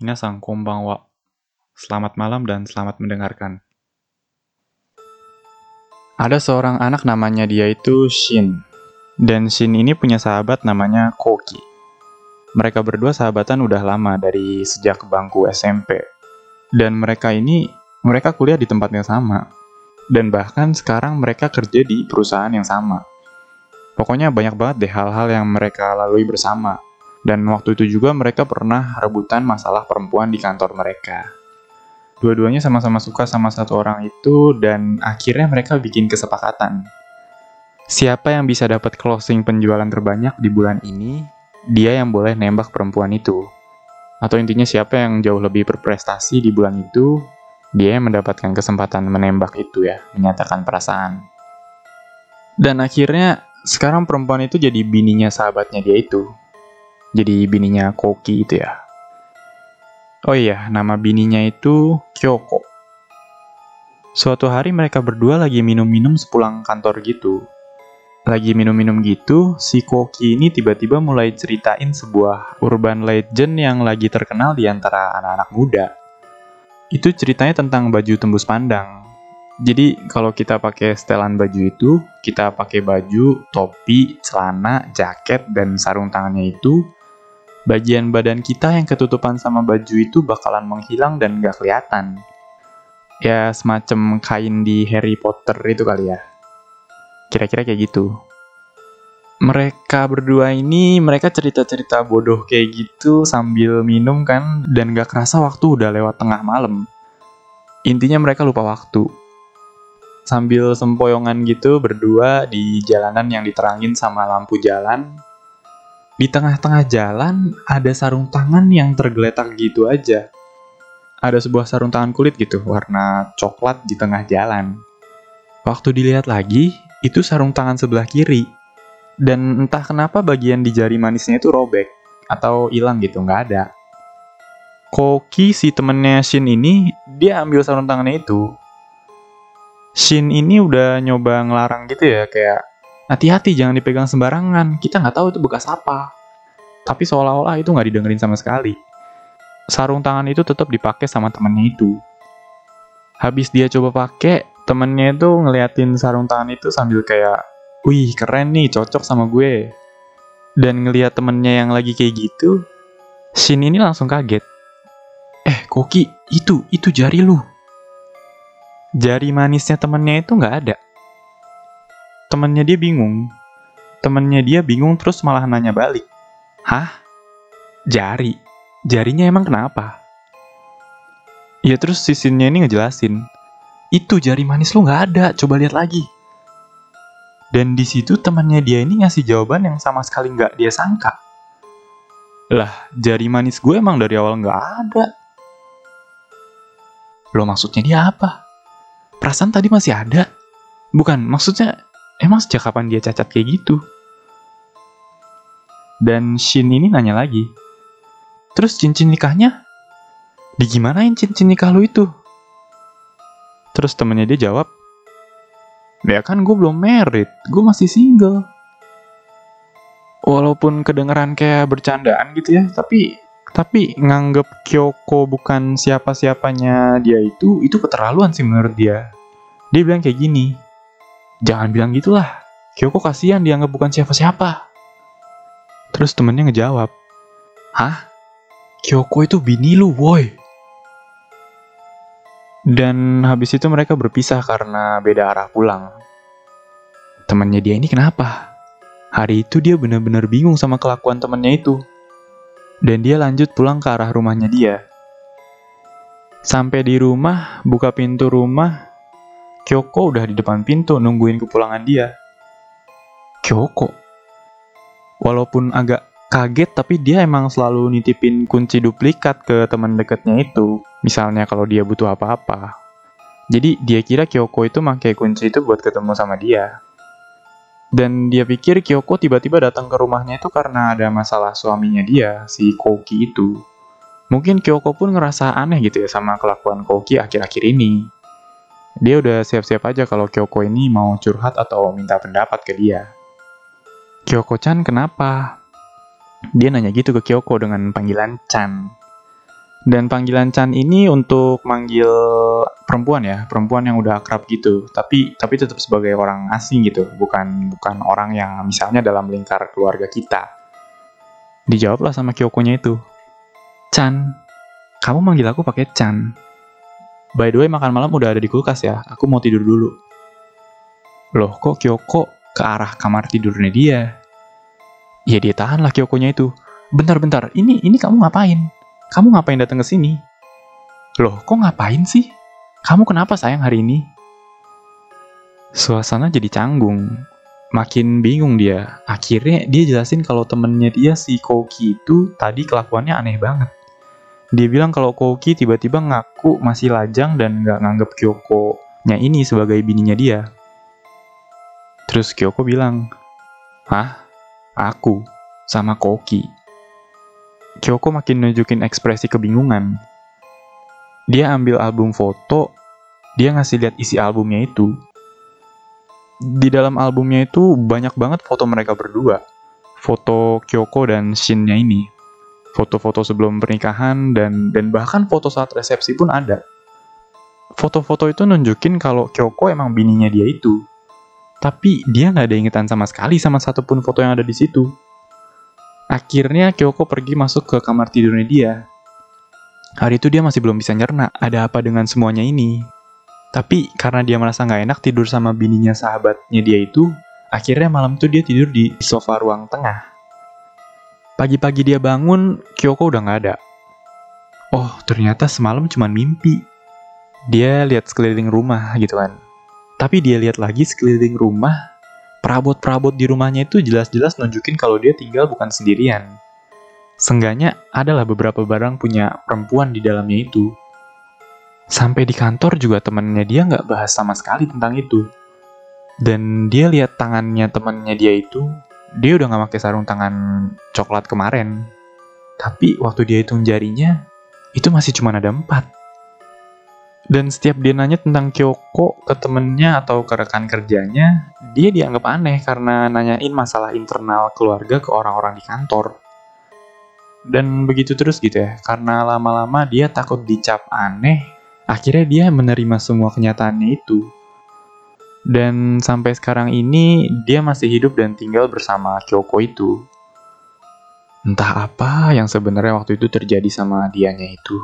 Minasang konbanwa. Selamat malam dan selamat mendengarkan. Ada seorang anak namanya dia itu Shin. Dan Shin ini punya sahabat namanya Koki. Mereka berdua sahabatan udah lama dari sejak bangku SMP. Dan mereka ini, mereka kuliah di tempat yang sama. Dan bahkan sekarang mereka kerja di perusahaan yang sama. Pokoknya banyak banget deh hal-hal yang mereka lalui bersama. Dan waktu itu juga mereka pernah rebutan masalah perempuan di kantor mereka. Dua-duanya sama-sama suka sama satu orang itu dan akhirnya mereka bikin kesepakatan. Siapa yang bisa dapat closing penjualan terbanyak di bulan ini, dia yang boleh nembak perempuan itu. Atau intinya siapa yang jauh lebih berprestasi di bulan itu, dia yang mendapatkan kesempatan menembak itu ya, menyatakan perasaan. Dan akhirnya sekarang perempuan itu jadi bininya sahabatnya dia itu. Jadi bininya Koki itu ya. Oh iya, nama bininya itu Kyoko. Suatu hari mereka berdua lagi minum-minum sepulang kantor gitu. Lagi minum-minum gitu, si Koki ini tiba-tiba mulai ceritain sebuah urban legend yang lagi terkenal di antara anak-anak muda. Itu ceritanya tentang baju tembus pandang. Jadi kalau kita pakai setelan baju itu, kita pakai baju, topi, celana, jaket, dan sarung tangannya itu, bagian badan kita yang ketutupan sama baju itu bakalan menghilang dan gak kelihatan. Ya, semacam kain di Harry Potter itu kali ya. Kira-kira kayak gitu. Mereka berdua ini, mereka cerita-cerita bodoh kayak gitu sambil minum kan, dan gak kerasa waktu udah lewat tengah malam. Intinya mereka lupa waktu. Sambil sempoyongan gitu berdua di jalanan yang diterangin sama lampu jalan, di tengah-tengah jalan ada sarung tangan yang tergeletak gitu aja. Ada sebuah sarung tangan kulit gitu, warna coklat di tengah jalan. Waktu dilihat lagi, itu sarung tangan sebelah kiri. Dan entah kenapa bagian di jari manisnya itu robek, atau hilang gitu, nggak ada. Koki si temennya Shin ini, dia ambil sarung tangannya itu. Shin ini udah nyoba ngelarang gitu ya, kayak hati-hati jangan dipegang sembarangan, kita nggak tahu itu bekas apa. Tapi seolah-olah itu nggak didengerin sama sekali. Sarung tangan itu tetap dipakai sama temennya itu. Habis dia coba pakai, temennya itu ngeliatin sarung tangan itu sambil kayak, wih keren nih, cocok sama gue. Dan ngeliat temennya yang lagi kayak gitu, Shin ini langsung kaget. Eh, Koki, itu, itu jari lu. Jari manisnya temennya itu nggak ada temennya dia bingung. Temennya dia bingung terus malah nanya balik. Hah? Jari? Jarinya emang kenapa? Ya terus sisinnya ini ngejelasin. Itu jari manis lu nggak ada, coba lihat lagi. Dan di situ temannya dia ini ngasih jawaban yang sama sekali nggak dia sangka. Lah, jari manis gue emang dari awal nggak ada. Lo maksudnya dia apa? Perasaan tadi masih ada. Bukan, maksudnya emang sejak kapan dia cacat kayak gitu? Dan Shin ini nanya lagi, terus cincin nikahnya? Digimanain cincin nikah lu itu? Terus temennya dia jawab, ya kan gue belum married, gue masih single. Walaupun kedengeran kayak bercandaan gitu ya, tapi tapi nganggep Kyoko bukan siapa-siapanya dia itu, itu keterlaluan sih menurut dia. Dia bilang kayak gini, Jangan bilang gitulah. Kyoko kasihan dianggap bukan siapa-siapa. Terus temennya ngejawab, Hah? Kyoko itu bini lu, woi. Dan habis itu mereka berpisah karena beda arah pulang. Temennya dia ini kenapa? Hari itu dia benar-benar bingung sama kelakuan temennya itu. Dan dia lanjut pulang ke arah rumahnya dia. Sampai di rumah, buka pintu rumah, Kyoko udah di depan pintu nungguin kepulangan dia. Kyoko. Walaupun agak kaget tapi dia emang selalu nitipin kunci duplikat ke teman dekatnya itu. Misalnya kalau dia butuh apa-apa. Jadi dia kira Kyoko itu pakai kunci itu buat ketemu sama dia. Dan dia pikir Kyoko tiba-tiba datang ke rumahnya itu karena ada masalah suaminya dia, si Koki itu. Mungkin Kyoko pun ngerasa aneh gitu ya sama kelakuan Koki akhir-akhir ini. Dia udah siap-siap aja kalau Kyoko ini mau curhat atau minta pendapat ke dia. Kyoko-chan kenapa? Dia nanya gitu ke Kyoko dengan panggilan Chan. Dan panggilan Chan ini untuk manggil perempuan ya, perempuan yang udah akrab gitu. Tapi tapi tetap sebagai orang asing gitu, bukan bukan orang yang misalnya dalam lingkar keluarga kita. Dijawablah sama Kyoko-nya itu. Chan, kamu manggil aku pakai Chan. By the way, makan malam udah ada di kulkas ya. Aku mau tidur dulu. Loh, kok Kyoko ke arah kamar tidurnya dia? Ya dia tahan lah Kyoko-nya itu. Bentar-bentar, ini ini kamu ngapain? Kamu ngapain datang ke sini? Loh, kok ngapain sih? Kamu kenapa sayang hari ini? Suasana jadi canggung. Makin bingung dia. Akhirnya dia jelasin kalau temennya dia si Koki itu tadi kelakuannya aneh banget. Dia bilang kalau Koki tiba-tiba ngaku masih lajang dan nggak nganggep Kyoko-nya ini sebagai bininya dia. Terus Kyoko bilang, Hah? Aku? Sama Koki? Kyoko makin nunjukin ekspresi kebingungan. Dia ambil album foto, dia ngasih lihat isi albumnya itu. Di dalam albumnya itu banyak banget foto mereka berdua. Foto Kyoko dan Shin-nya ini. Foto-foto sebelum pernikahan dan dan bahkan foto saat resepsi pun ada. Foto-foto itu nunjukin kalau Kyoko emang bininya dia itu. Tapi dia nggak ada ingetan sama sekali sama satupun foto yang ada di situ. Akhirnya Kyoko pergi masuk ke kamar tidurnya dia. Hari itu dia masih belum bisa nyerna, ada apa dengan semuanya ini. Tapi karena dia merasa nggak enak tidur sama bininya sahabatnya dia itu, akhirnya malam itu dia tidur di sofa ruang tengah. Pagi-pagi dia bangun, Kyoko udah nggak ada. Oh, ternyata semalam cuma mimpi. Dia lihat sekeliling rumah gitu kan. Tapi dia lihat lagi sekeliling rumah, perabot-perabot di rumahnya itu jelas-jelas nunjukin kalau dia tinggal bukan sendirian. Sengganya adalah beberapa barang punya perempuan di dalamnya itu. Sampai di kantor juga temennya dia nggak bahas sama sekali tentang itu. Dan dia lihat tangannya temennya dia itu, dia udah nggak pakai sarung tangan coklat kemarin. Tapi waktu dia hitung jarinya, itu masih cuma ada empat. Dan setiap dia nanya tentang Kyoko ke temennya atau ke rekan kerjanya, dia dianggap aneh karena nanyain masalah internal keluarga ke orang-orang di kantor. Dan begitu terus gitu ya, karena lama-lama dia takut dicap aneh, akhirnya dia menerima semua kenyataannya itu. Dan sampai sekarang ini, dia masih hidup dan tinggal bersama Kyoko itu. Entah apa yang sebenarnya waktu itu terjadi sama dianya itu.